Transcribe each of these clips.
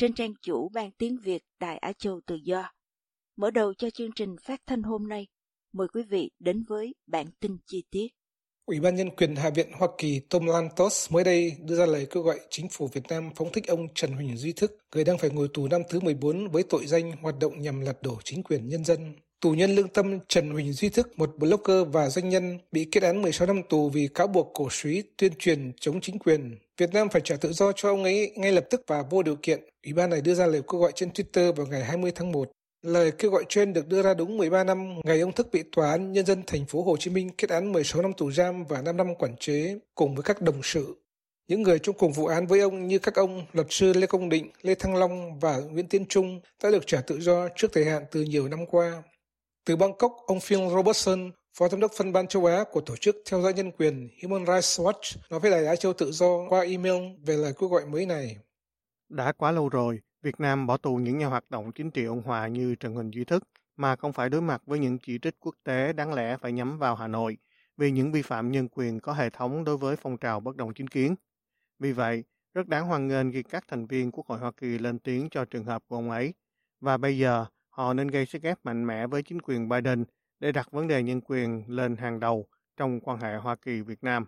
trên trang chủ Ban Tiếng Việt Đài Á Châu Tự Do. Mở đầu cho chương trình phát thanh hôm nay, mời quý vị đến với bản tin chi tiết. Ủy ban Nhân quyền Hạ viện Hoa Kỳ Tom Lantos mới đây đưa ra lời kêu gọi chính phủ Việt Nam phóng thích ông Trần Huỳnh Duy Thức, người đang phải ngồi tù năm thứ 14 với tội danh hoạt động nhằm lật đổ chính quyền nhân dân. Tù nhân lương tâm Trần Huỳnh Duy Thức, một blogger và doanh nhân, bị kết án 16 năm tù vì cáo buộc cổ suý tuyên truyền chống chính quyền. Việt Nam phải trả tự do cho ông ấy ngay lập tức và vô điều kiện. Ủy ban này đưa ra lời kêu gọi trên Twitter vào ngày 20 tháng 1. Lời kêu gọi trên được đưa ra đúng 13 năm ngày ông Thức bị tòa án nhân dân thành phố Hồ Chí Minh kết án 16 năm tù giam và 5 năm quản chế cùng với các đồng sự. Những người trong cùng vụ án với ông như các ông luật sư Lê Công Định, Lê Thăng Long và Nguyễn Tiến Trung đã được trả tự do trước thời hạn từ nhiều năm qua. Từ Bangkok, ông Phil Robertson, Phó Giám đốc phân ban châu Á của Tổ chức Theo dõi Nhân quyền Human Rights Watch nói với Đài Á Châu Tự do qua email về lời kêu gọi mới này. Đã quá lâu rồi, Việt Nam bỏ tù những nhà hoạt động chính trị ôn hòa như Trần Huỳnh Duy Thức mà không phải đối mặt với những chỉ trích quốc tế đáng lẽ phải nhắm vào Hà Nội vì những vi phạm nhân quyền có hệ thống đối với phong trào bất đồng chính kiến. Vì vậy, rất đáng hoan nghênh khi các thành viên Quốc hội Hoa Kỳ lên tiếng cho trường hợp của ông ấy. Và bây giờ, họ nên gây sức ép mạnh mẽ với chính quyền Biden để đặt vấn đề nhân quyền lên hàng đầu trong quan hệ Hoa Kỳ-Việt Nam.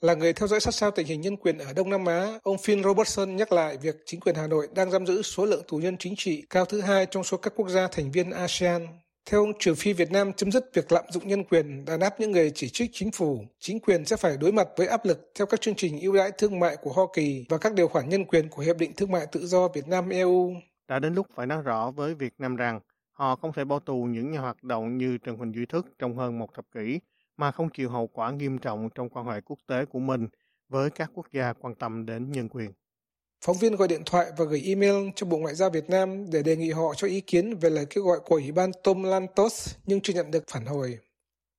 Là người theo dõi sát sao tình hình nhân quyền ở Đông Nam Á, ông Phil Robertson nhắc lại việc chính quyền Hà Nội đang giam giữ số lượng tù nhân chính trị cao thứ hai trong số các quốc gia thành viên ASEAN. Theo ông, trừ phi Việt Nam chấm dứt việc lạm dụng nhân quyền, đàn áp những người chỉ trích chính phủ, chính quyền sẽ phải đối mặt với áp lực theo các chương trình ưu đãi thương mại của Hoa Kỳ và các điều khoản nhân quyền của Hiệp định Thương mại Tự do Việt Nam-EU. Đã đến lúc phải nói rõ với Việt Nam rằng họ không thể bỏ tù những nhà hoạt động như Trần Huỳnh Duy Thức trong hơn một thập kỷ mà không chịu hậu quả nghiêm trọng trong quan hệ quốc tế của mình với các quốc gia quan tâm đến nhân quyền. Phóng viên gọi điện thoại và gửi email cho Bộ Ngoại giao Việt Nam để đề nghị họ cho ý kiến về lời kêu gọi của Ủy ban Tom Lantos nhưng chưa nhận được phản hồi.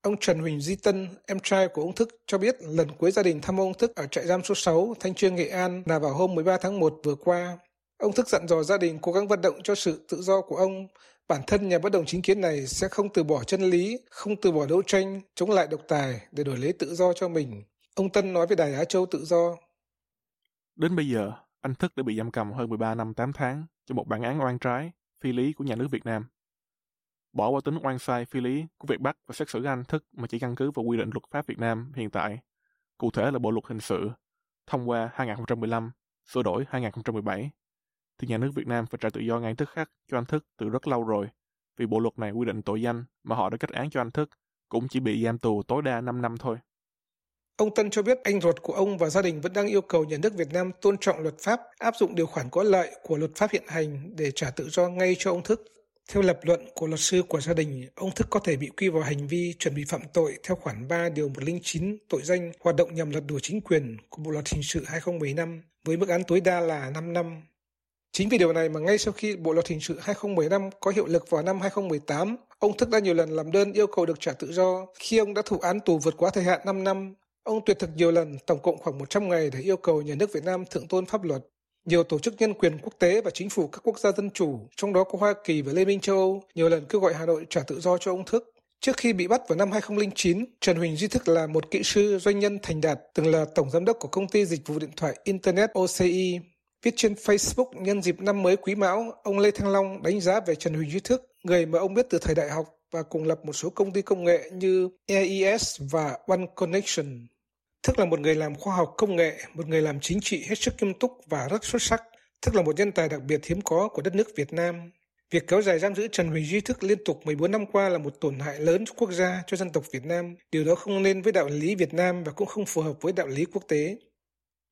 Ông Trần Huỳnh Di Tân, em trai của ông Thức, cho biết lần cuối gia đình thăm ông Thức ở trại giam số 6, Thanh Trương, Nghệ An là vào hôm 13 tháng 1 vừa qua. Ông Thức dặn dò gia đình cố gắng vận động cho sự tự do của ông. Bản thân nhà bất đồng chính kiến này sẽ không từ bỏ chân lý, không từ bỏ đấu tranh, chống lại độc tài để đổi lấy tự do cho mình. Ông Tân nói với Đài Á Châu Tự Do. Đến bây giờ, anh Thức đã bị giam cầm hơn 13 năm 8 tháng cho một bản án oan trái, phi lý của nhà nước Việt Nam. Bỏ qua tính oan sai phi lý của việc bắt và xét xử anh Thức mà chỉ căn cứ vào quy định luật pháp Việt Nam hiện tại, cụ thể là Bộ luật hình sự, thông qua 2015, sửa đổi 2017, thì nhà nước Việt Nam phải trả tự do ngay tức khắc cho anh Thức từ rất lâu rồi, vì bộ luật này quy định tội danh mà họ đã kết án cho anh Thức cũng chỉ bị giam tù tối đa 5 năm thôi. Ông Tân cho biết anh ruột của ông và gia đình vẫn đang yêu cầu nhà nước Việt Nam tôn trọng luật pháp, áp dụng điều khoản có lợi của luật pháp hiện hành để trả tự do ngay cho ông Thức. Theo lập luận của luật sư của gia đình, ông Thức có thể bị quy vào hành vi chuẩn bị phạm tội theo khoản 3 điều 109 tội danh hoạt động nhằm lật đổ chính quyền của Bộ luật hình sự 2015 với mức án tối đa là 5 năm. Chính vì điều này mà ngay sau khi Bộ luật hình sự 2015 có hiệu lực vào năm 2018, ông Thức đã nhiều lần làm đơn yêu cầu được trả tự do khi ông đã thụ án tù vượt quá thời hạn 5 năm. Ông tuyệt thực nhiều lần, tổng cộng khoảng 100 ngày để yêu cầu nhà nước Việt Nam thượng tôn pháp luật. Nhiều tổ chức nhân quyền quốc tế và chính phủ các quốc gia dân chủ, trong đó có Hoa Kỳ và Liên minh châu Âu, nhiều lần kêu gọi Hà Nội trả tự do cho ông Thức. Trước khi bị bắt vào năm 2009, Trần Huỳnh Duy Thức là một kỹ sư doanh nhân thành đạt, từng là tổng giám đốc của công ty dịch vụ điện thoại Internet OCI. Viết trên Facebook nhân dịp năm mới Quý Mão, ông Lê Thăng Long đánh giá về Trần Huỳnh Duy Thức, người mà ông biết từ thời đại học và cùng lập một số công ty công nghệ như AES và One Connection. Thức là một người làm khoa học công nghệ, một người làm chính trị hết sức nghiêm túc và rất xuất sắc. Thức là một nhân tài đặc biệt hiếm có của đất nước Việt Nam. Việc kéo dài giam giữ Trần Huỳnh Duy Thức liên tục 14 năm qua là một tổn hại lớn cho quốc gia, cho dân tộc Việt Nam. Điều đó không nên với đạo lý Việt Nam và cũng không phù hợp với đạo lý quốc tế.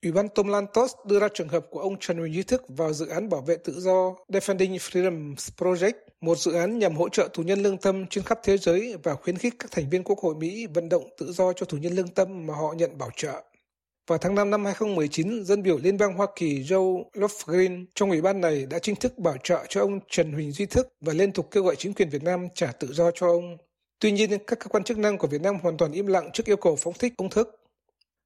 Ủy ban Tom Lantos đưa ra trường hợp của ông Trần Huỳnh Duy Thức vào dự án bảo vệ tự do Defending Freedom Project, một dự án nhằm hỗ trợ tù nhân lương tâm trên khắp thế giới và khuyến khích các thành viên Quốc hội Mỹ vận động tự do cho tù nhân lương tâm mà họ nhận bảo trợ. Vào tháng 5 năm 2019, dân biểu Liên bang Hoa Kỳ Joe Lofgren trong ủy ban này đã chính thức bảo trợ cho ông Trần Huỳnh Duy Thức và liên tục kêu gọi chính quyền Việt Nam trả tự do cho ông. Tuy nhiên, các cơ quan chức năng của Việt Nam hoàn toàn im lặng trước yêu cầu phóng thích ông Thức.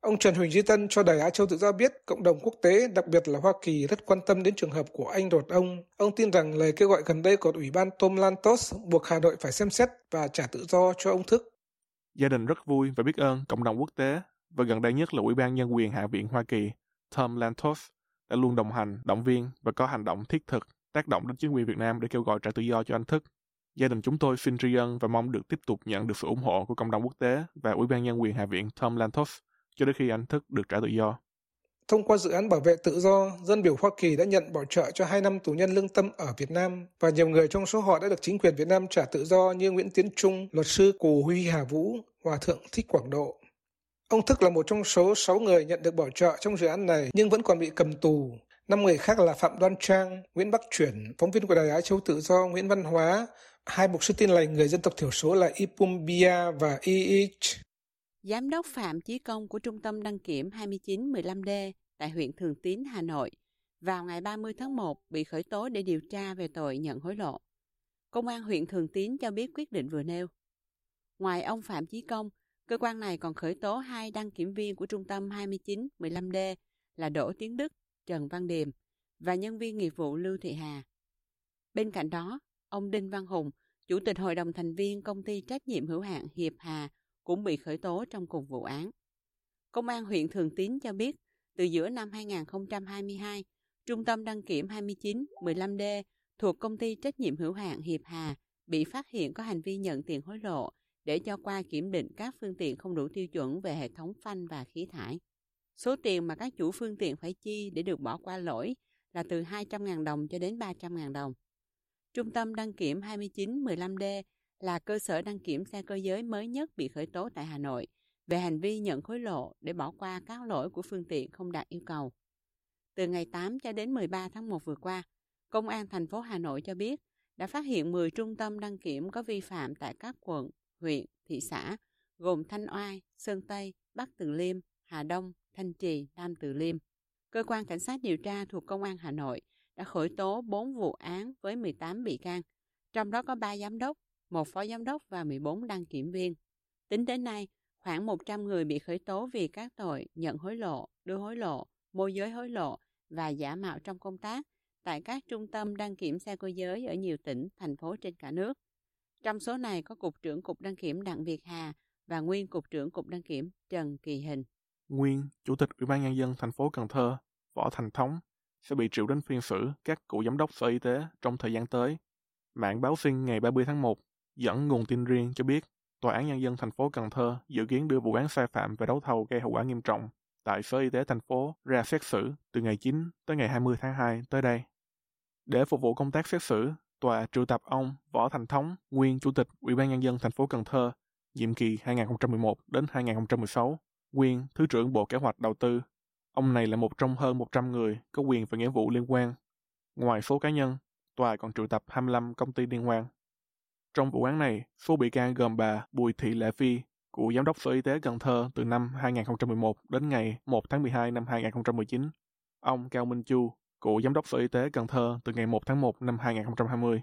Ông Trần Huỳnh Duy Tân cho Đài Á Châu Tự Do biết cộng đồng quốc tế, đặc biệt là Hoa Kỳ, rất quan tâm đến trường hợp của anh đột ông. Ông tin rằng lời kêu gọi gần đây của Ủy ban Tom Lantos buộc Hà Nội phải xem xét và trả tự do cho ông Thức. Gia đình rất vui và biết ơn cộng đồng quốc tế và gần đây nhất là Ủy ban Nhân quyền Hạ viện Hoa Kỳ, Tom Lantos, đã luôn đồng hành, động viên và có hành động thiết thực tác động đến chính quyền Việt Nam để kêu gọi trả tự do cho anh Thức. Gia đình chúng tôi xin tri ân và mong được tiếp tục nhận được sự ủng hộ của cộng đồng quốc tế và Ủy ban Nhân quyền Hạ viện Tom Lantos cho đến khi anh Thức được trả tự do. Thông qua dự án bảo vệ tự do, dân biểu Hoa Kỳ đã nhận bảo trợ cho hai năm tù nhân lương tâm ở Việt Nam và nhiều người trong số họ đã được chính quyền Việt Nam trả tự do như Nguyễn Tiến Trung, luật sư Cù Huy Hà Vũ, Hòa thượng Thích Quảng Độ. Ông Thức là một trong số 6 người nhận được bảo trợ trong dự án này nhưng vẫn còn bị cầm tù. Năm người khác là Phạm Đoan Trang, Nguyễn Bắc Chuyển, phóng viên của Đài Á Châu Tự Do Nguyễn Văn Hóa, hai mục sư tin lành người dân tộc thiểu số là Ipumbia và Iich. Giám đốc Phạm Chí Công của Trung tâm đăng kiểm 2915D tại huyện Thường Tín, Hà Nội vào ngày 30 tháng 1 bị khởi tố để điều tra về tội nhận hối lộ. Công an huyện Thường Tín cho biết quyết định vừa nêu. Ngoài ông Phạm Chí Công, cơ quan này còn khởi tố hai đăng kiểm viên của Trung tâm 2915D là Đỗ Tiến Đức, Trần Văn Điềm và nhân viên nghiệp vụ Lưu Thị Hà. Bên cạnh đó, ông Đinh Văn Hùng, Chủ tịch Hội đồng thành viên công ty trách nhiệm hữu hạn Hiệp Hà cũng bị khởi tố trong cùng vụ án. Công an huyện Thường Tín cho biết, từ giữa năm 2022, Trung tâm đăng kiểm 2915D thuộc công ty trách nhiệm hữu hạn Hiệp Hà bị phát hiện có hành vi nhận tiền hối lộ để cho qua kiểm định các phương tiện không đủ tiêu chuẩn về hệ thống phanh và khí thải. Số tiền mà các chủ phương tiện phải chi để được bỏ qua lỗi là từ 200.000 đồng cho đến 300.000 đồng. Trung tâm đăng kiểm 2915D là cơ sở đăng kiểm xe cơ giới mới nhất bị khởi tố tại Hà Nội về hành vi nhận hối lộ để bỏ qua các lỗi của phương tiện không đạt yêu cầu. Từ ngày 8 cho đến 13 tháng 1 vừa qua, Công an thành phố Hà Nội cho biết đã phát hiện 10 trung tâm đăng kiểm có vi phạm tại các quận, huyện, thị xã gồm Thanh Oai, Sơn Tây, Bắc Từ Liêm, Hà Đông, Thanh Trì, Nam Từ Liêm. Cơ quan cảnh sát điều tra thuộc Công an Hà Nội đã khởi tố 4 vụ án với 18 bị can, trong đó có 3 giám đốc, một phó giám đốc và 14 đăng kiểm viên. Tính đến nay, khoảng 100 người bị khởi tố vì các tội nhận hối lộ, đưa hối lộ, môi giới hối lộ và giả mạo trong công tác tại các trung tâm đăng kiểm xe cơ giới ở nhiều tỉnh, thành phố trên cả nước. Trong số này có Cục trưởng Cục Đăng kiểm Đặng Việt Hà và nguyên Cục trưởng Cục Đăng kiểm Trần Kỳ Hình. Nguyên Chủ tịch Ủy ban Nhân dân thành phố Cần Thơ Võ Thành Thống sẽ bị triệu đến phiên xử các cựu giám đốc Sở Y tế trong thời gian tới. Mạng báo sinh ngày 30 tháng 1 dẫn nguồn tin riêng cho biết Tòa án Nhân dân thành phố Cần Thơ dự kiến đưa vụ án sai phạm về đấu thầu gây hậu quả nghiêm trọng tại Sở Y tế thành phố ra xét xử từ ngày 9 tới ngày 20 tháng 2 tới đây. Để phục vụ công tác xét xử, tòa triệu tập ông Võ Thành Thống, nguyên Chủ tịch Ủy ban Nhân dân thành phố Cần Thơ, nhiệm kỳ 2011 đến 2016, nguyên Thứ trưởng Bộ Kế hoạch Đầu tư. Ông này là một trong hơn 100 người có quyền và nghĩa vụ liên quan. Ngoài số cá nhân, tòa còn triệu tập 25 công ty liên quan. Trong vụ án này, số bị can gồm bà Bùi Thị Lệ Phi, cựu giám đốc Sở Y tế Cần Thơ từ năm 2011 đến ngày 1 tháng 12 năm 2019. Ông Cao Minh Chu, cựu giám đốc Sở Y tế Cần Thơ từ ngày 1 tháng 1 năm 2020.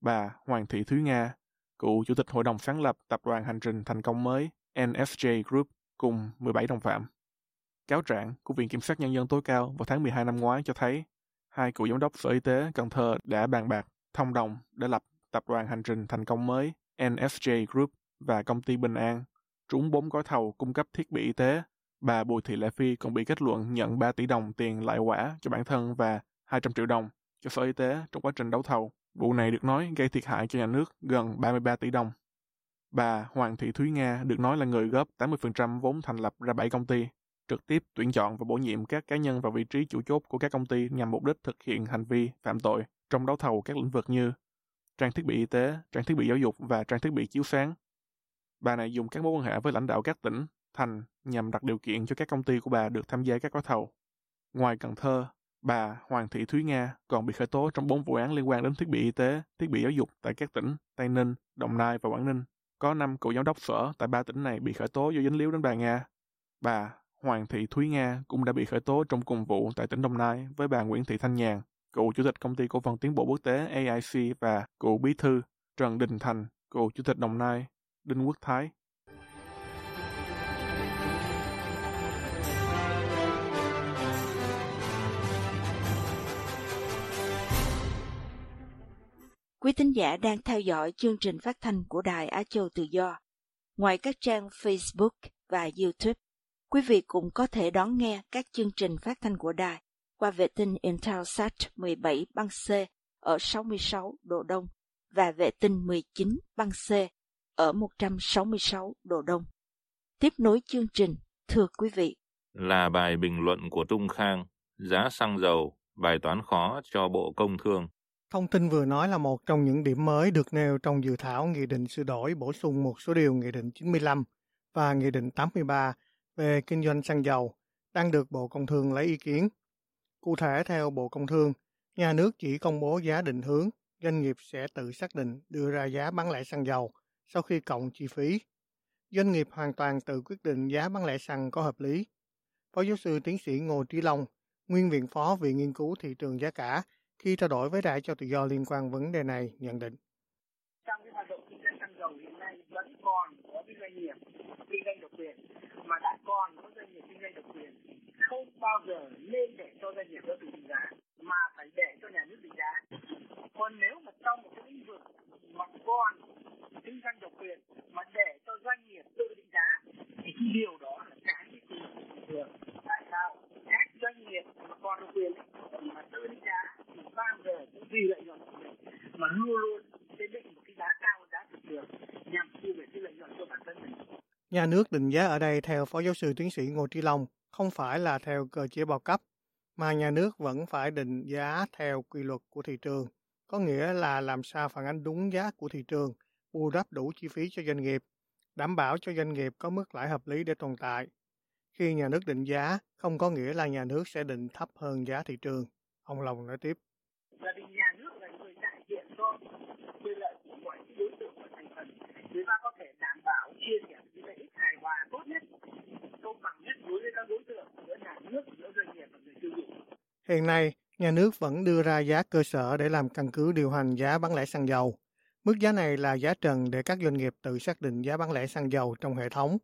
Bà Hoàng Thị Thúy Nga, cựu chủ tịch hội đồng sáng lập tập đoàn hành trình thành công mới NSJ Group cùng 17 đồng phạm. Cáo trạng của Viện Kiểm sát Nhân dân tối cao vào tháng 12 năm ngoái cho thấy hai cựu giám đốc Sở Y tế Cần Thơ đã bàn bạc thông đồng để lập tập đoàn hành trình thành công mới NSJ Group và công ty Bình An trúng bốn gói thầu cung cấp thiết bị y tế. Bà Bùi Thị Lệ Phi còn bị kết luận nhận 3 tỷ đồng tiền lại quả cho bản thân và 200 triệu đồng cho Sở Y tế trong quá trình đấu thầu. Vụ này được nói gây thiệt hại cho nhà nước gần 33 tỷ đồng. Bà Hoàng Thị Thúy Nga được nói là người góp 80% vốn thành lập ra 7 công ty, trực tiếp tuyển chọn và bổ nhiệm các cá nhân vào vị trí chủ chốt của các công ty nhằm mục đích thực hiện hành vi phạm tội trong đấu thầu các lĩnh vực như trang thiết bị y tế, trang thiết bị giáo dục và trang thiết bị chiếu sáng. Bà này dùng các mối quan hệ với lãnh đạo các tỉnh, thành nhằm đặt điều kiện cho các công ty của bà được tham gia các gói thầu. Ngoài Cần Thơ, bà Hoàng Thị Thúy Nga còn bị khởi tố trong bốn vụ án liên quan đến thiết bị y tế, thiết bị giáo dục tại các tỉnh Tây Ninh, Đồng Nai và Quảng Ninh. Có năm cựu giám đốc sở tại ba tỉnh này bị khởi tố do dính líu đến bà Nga. Bà Hoàng Thị Thúy Nga cũng đã bị khởi tố trong cùng vụ tại tỉnh Đồng Nai với bà Nguyễn Thị Thanh Nhàn, cựu chủ tịch công ty cổ phần tiến bộ quốc tế AIC và cựu bí thư Trần Đình Thành, cựu chủ tịch Đồng Nai, Đinh Quốc Thái. Quý thính giả đang theo dõi chương trình phát thanh của Đài Á Châu Tự Do. Ngoài các trang Facebook và YouTube, quý vị cũng có thể đón nghe các chương trình phát thanh của đài qua vệ tinh Intelsat 17 băng C ở 66 độ Đông và vệ tinh 19 băng C ở 166 độ Đông. Tiếp nối chương trình, thưa quý vị. Là bài bình luận của Trung Khang, giá xăng dầu, bài toán khó cho Bộ Công Thương. Thông tin vừa nói là một trong những điểm mới được nêu trong dự thảo Nghị định sửa đổi bổ sung một số điều Nghị định 95 và Nghị định 83 về kinh doanh xăng dầu đang được Bộ Công Thương lấy ý kiến. Cụ thể theo Bộ Công Thương, nhà nước chỉ công bố giá định hướng, doanh nghiệp sẽ tự xác định đưa ra giá bán lẻ xăng dầu sau khi cộng chi phí. Doanh nghiệp hoàn toàn tự quyết định giá bán lẻ xăng có hợp lý. Phó giáo sư tiến sĩ Ngô Trí Long, nguyên viện phó Viện Nghiên cứu Thị trường Giá cả, khi trao đổi với Đài cho tự do liên quan vấn đề này, nhận định. Trong cái hoạt động kinh doanh xăng dầu hiện nay vẫn còn có cái doanh nghiệp kinh doanh độc quyền mà đã còn có doanh nghiệp kinh doanh độc quyền không bao giờ nên để cho doanh nghiệp đó tự định giá mà phải để cho nhà nước định giá. Còn nếu mà trong một cái lĩnh vực mà còn kinh doanh độc quyền mà để cho doanh nghiệp tự định giá thì cái điều đó là cái cái thường. Tại sao các doanh nghiệp mà còn độc quyền mà tự định giá thì bao giờ cũng vì lợi nhuận của mình mà luôn luôn sẽ định một cái giá cao hơn giá thị trường nhằm thu về cái lợi nhuận cho bản thân mình. Nhà nước định giá ở đây theo Phó Giáo sư Tiến sĩ Ngô Trí Long không phải là theo cơ chế bao cấp, mà nhà nước vẫn phải định giá theo quy luật của thị trường, có nghĩa là làm sao phản ánh đúng giá của thị trường, bù đắp đủ chi phí cho doanh nghiệp, đảm bảo cho doanh nghiệp có mức lãi hợp lý để tồn tại. Khi nhà nước định giá, không có nghĩa là nhà nước sẽ định thấp hơn giá thị trường. Ông Long nói tiếp. Là vì nhà nước là người đại diện cho quyền lợi của mọi đối tượng và thành phần. Người ta có thể đảm bảo chia sẻ cái và tốt nhất, công bằng nhất đối với các đối tượng giữa nhà nước, giữa doanh nghiệp và người tiêu dùng. Hiện nay, nhà nước vẫn đưa ra giá cơ sở để làm căn cứ điều hành giá bán lẻ xăng dầu. Mức giá này là giá trần để các doanh nghiệp tự xác định giá bán lẻ xăng dầu trong hệ thống.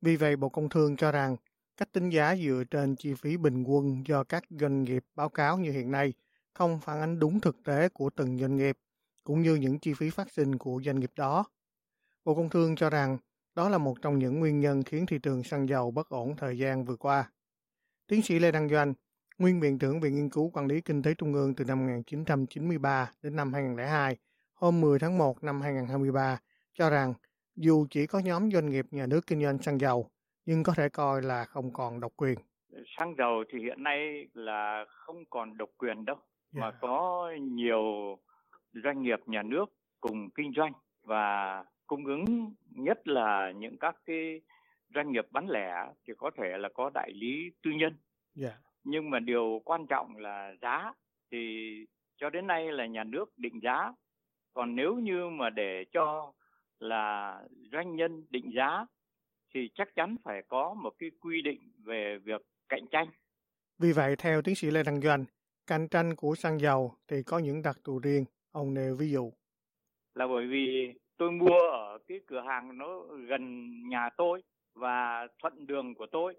Vì vậy, Bộ Công Thương cho rằng cách tính giá dựa trên chi phí bình quân do các doanh nghiệp báo cáo như hiện nay không phản ánh đúng thực tế của từng doanh nghiệp, cũng như những chi phí phát sinh của doanh nghiệp đó. Bộ Công Thương cho rằng đó là một trong những nguyên nhân khiến thị trường xăng dầu bất ổn thời gian vừa qua. Tiến sĩ Lê Đăng Doanh, nguyên viện trưởng Viện Nghiên cứu Quản lý Kinh tế Trung ương từ năm 1993 đến năm 2002, hôm 10 tháng 1 năm 2023, cho rằng dù chỉ có nhóm doanh nghiệp nhà nước kinh doanh xăng dầu, nhưng có thể coi là không còn độc quyền. Xăng dầu thì hiện nay là không còn độc quyền đâu, Dạ. mà có nhiều doanh nghiệp nhà nước cùng kinh doanh và cung ứng nhất là những các cái doanh nghiệp bán lẻ thì có thể là có đại lý tư nhân Dạ. nhưng mà điều quan trọng là giá thì cho đến nay là nhà nước định giá còn nếu như mà để cho là doanh nhân định giá thì chắc chắn phải có một cái quy định về việc cạnh tranh Vì vậy, theo tiến sĩ Lê Đăng Doanh, cạnh tranh của xăng dầu thì có những đặc thù riêng. Ông nêu ví dụ. là bởi vì tôi mua ở cái cửa hàng nó gần nhà tôi và thuận đường của tôi.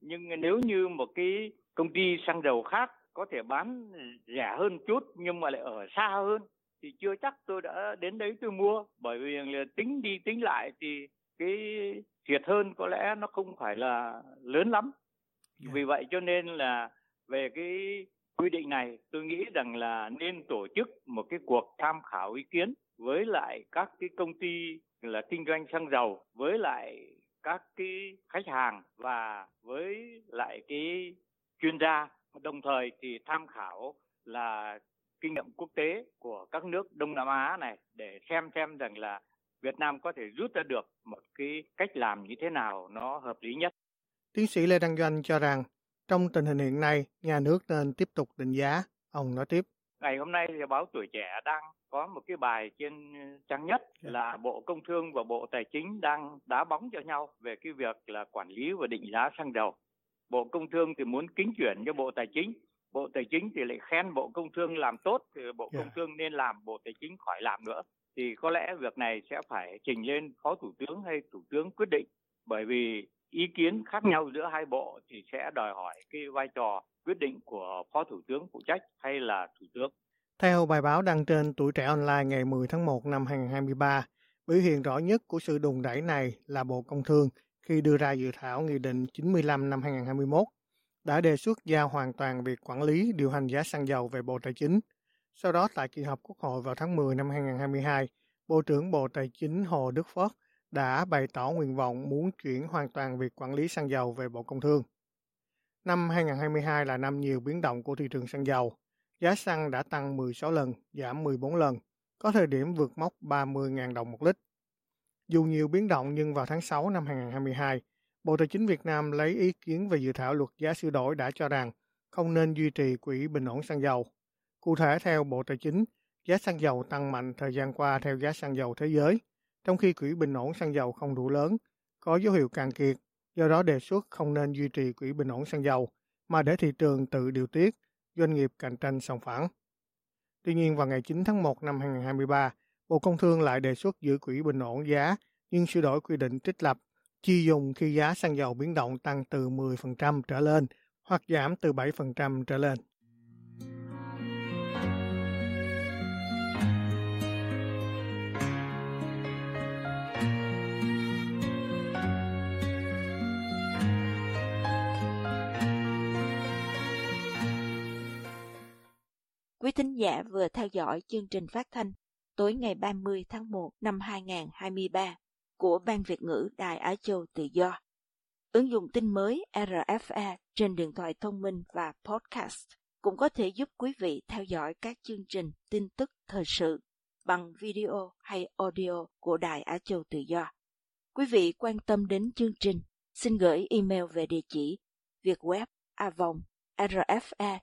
Nhưng nếu như một cái công ty xăng dầu khác có thể bán rẻ hơn chút nhưng mà lại ở xa hơn thì chưa chắc tôi đã đến đấy tôi mua. Bởi vì tính đi tính lại thì cái thiệt hơn có lẽ nó không phải là lớn lắm. Vì vậy cho nên là về cái quy định này tôi nghĩ rằng là nên tổ chức một cái cuộc tham khảo ý kiến với lại các cái công ty là kinh doanh xăng dầu với lại các cái khách hàng và với lại cái chuyên gia đồng thời thì tham khảo là kinh nghiệm quốc tế của các nước Đông Nam Á này để xem xem rằng là Việt Nam có thể rút ra được một cái cách làm như thế nào nó hợp lý nhất. Tiến sĩ Lê Đăng Doanh cho rằng trong tình hình hiện nay, nhà nước nên tiếp tục định giá. Ông nói tiếp. Ngày hôm nay thì báo Tuổi Trẻ đang có một cái bài trên trang nhất dạ. là Bộ Công Thương và Bộ Tài chính đang đá bóng cho nhau về cái việc là quản lý và định giá xăng dầu. Bộ Công Thương thì muốn kính chuyển cho Bộ Tài chính, Bộ Tài chính thì lại khen Bộ Công Thương làm tốt thì Bộ yeah. Công dạ. Thương nên làm, Bộ Tài chính khỏi làm nữa. Thì có lẽ việc này sẽ phải trình lên Phó Thủ tướng hay Thủ tướng quyết định bởi vì ý kiến khác nhau giữa hai bộ thì sẽ đòi hỏi cái vai trò quyết định của Phó Thủ tướng phụ trách hay là Thủ tướng. Theo bài báo đăng trên Tuổi Trẻ Online ngày 10 tháng 1 năm 2023, biểu hiện rõ nhất của sự đùng đẩy này là Bộ Công Thương khi đưa ra dự thảo Nghị định 95 năm 2021 đã đề xuất giao hoàn toàn việc quản lý điều hành giá xăng dầu về Bộ Tài chính. Sau đó tại kỳ họp Quốc hội vào tháng 10 năm 2022, Bộ trưởng Bộ Tài chính Hồ Đức Phước đã bày tỏ nguyện vọng muốn chuyển hoàn toàn việc quản lý xăng dầu về Bộ Công Thương. Năm 2022 là năm nhiều biến động của thị trường xăng dầu. Giá xăng đã tăng 16 lần, giảm 14 lần, có thời điểm vượt mốc 30.000 đồng một lít. Dù nhiều biến động nhưng vào tháng 6 năm 2022, Bộ Tài chính Việt Nam lấy ý kiến về dự thảo luật giá sửa đổi đã cho rằng không nên duy trì quỹ bình ổn xăng dầu. Cụ thể theo Bộ Tài chính, giá xăng dầu tăng mạnh thời gian qua theo giá xăng dầu thế giới, trong khi quỹ bình ổn xăng dầu không đủ lớn, có dấu hiệu cạn kiệt, do đó đề xuất không nên duy trì quỹ bình ổn xăng dầu, mà để thị trường tự điều tiết, doanh nghiệp cạnh tranh sòng phẳng. Tuy nhiên vào ngày 9 tháng 1 năm 2023, Bộ Công Thương lại đề xuất giữ quỹ bình ổn giá nhưng sửa đổi quy định trích lập chi dùng khi giá xăng dầu biến động tăng từ 10% trở lên hoặc giảm từ 7% trở lên. Quý thính giả vừa theo dõi chương trình phát thanh tối ngày 30 tháng 1 năm 2023 của Ban Việt ngữ Đài Á Châu Tự Do. Ứng dụng tin mới RFA trên điện thoại thông minh và podcast cũng có thể giúp quý vị theo dõi các chương trình tin tức thời sự bằng video hay audio của Đài Á Châu Tự Do. Quý vị quan tâm đến chương trình, xin gửi email về địa chỉ vietweb avong rfa.org.